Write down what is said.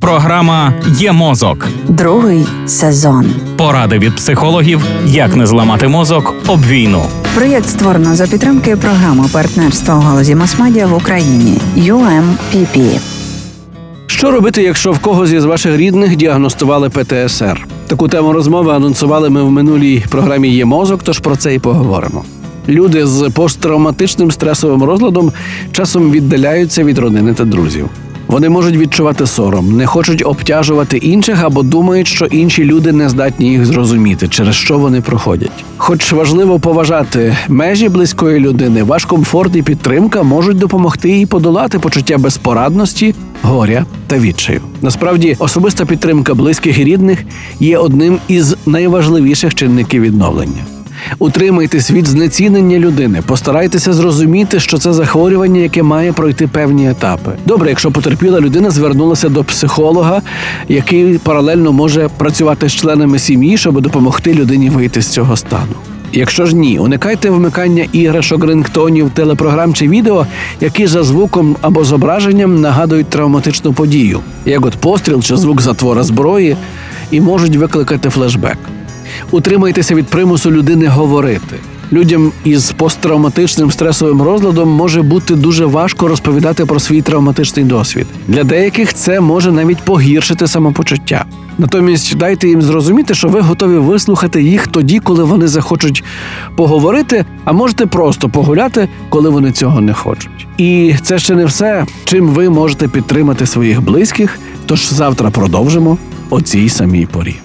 Програма Є мозок. Другий сезон. Поради від психологів, як не зламати мозок об війну. Проєкт створено за підтримки програми партнерства у галузі масмедіа в Україні UMPP. Що робити, якщо в когось із ваших рідних діагностували ПТСР? Таку тему розмови анонсували ми в минулій програмі Є мозок, тож про це і поговоримо. Люди з посттравматичним стресовим розладом часом віддаляються від родини та друзів. Вони можуть відчувати сором, не хочуть обтяжувати інших або думають, що інші люди не здатні їх зрозуміти, через що вони проходять. Хоч важливо поважати межі близької людини, ваш комфорт і підтримка можуть допомогти їй подолати почуття безпорадності, горя та відчаю. Насправді, особиста підтримка близьких і рідних є одним із найважливіших чинників відновлення. Утримайтесь від знецінення людини, постарайтеся зрозуміти, що це захворювання, яке має пройти певні етапи. Добре, якщо потерпіла людина звернулася до психолога, який паралельно може працювати з членами сім'ї, щоб допомогти людині вийти з цього стану. Якщо ж ні, уникайте вмикання іграшок, рингтонів, телепрограм чи відео, які за звуком або зображенням нагадують травматичну подію, як от постріл чи звук затвора зброї, і можуть викликати флешбек. Утримайтеся від примусу людини говорити. Людям із посттравматичним стресовим розладом може бути дуже важко розповідати про свій травматичний досвід. Для деяких це може навіть погіршити самопочуття. Натомість дайте їм зрозуміти, що ви готові вислухати їх тоді, коли вони захочуть поговорити, а можете просто погуляти, коли вони цього не хочуть. І це ще не все, чим ви можете підтримати своїх близьких. Тож завтра продовжимо о цій самій порі.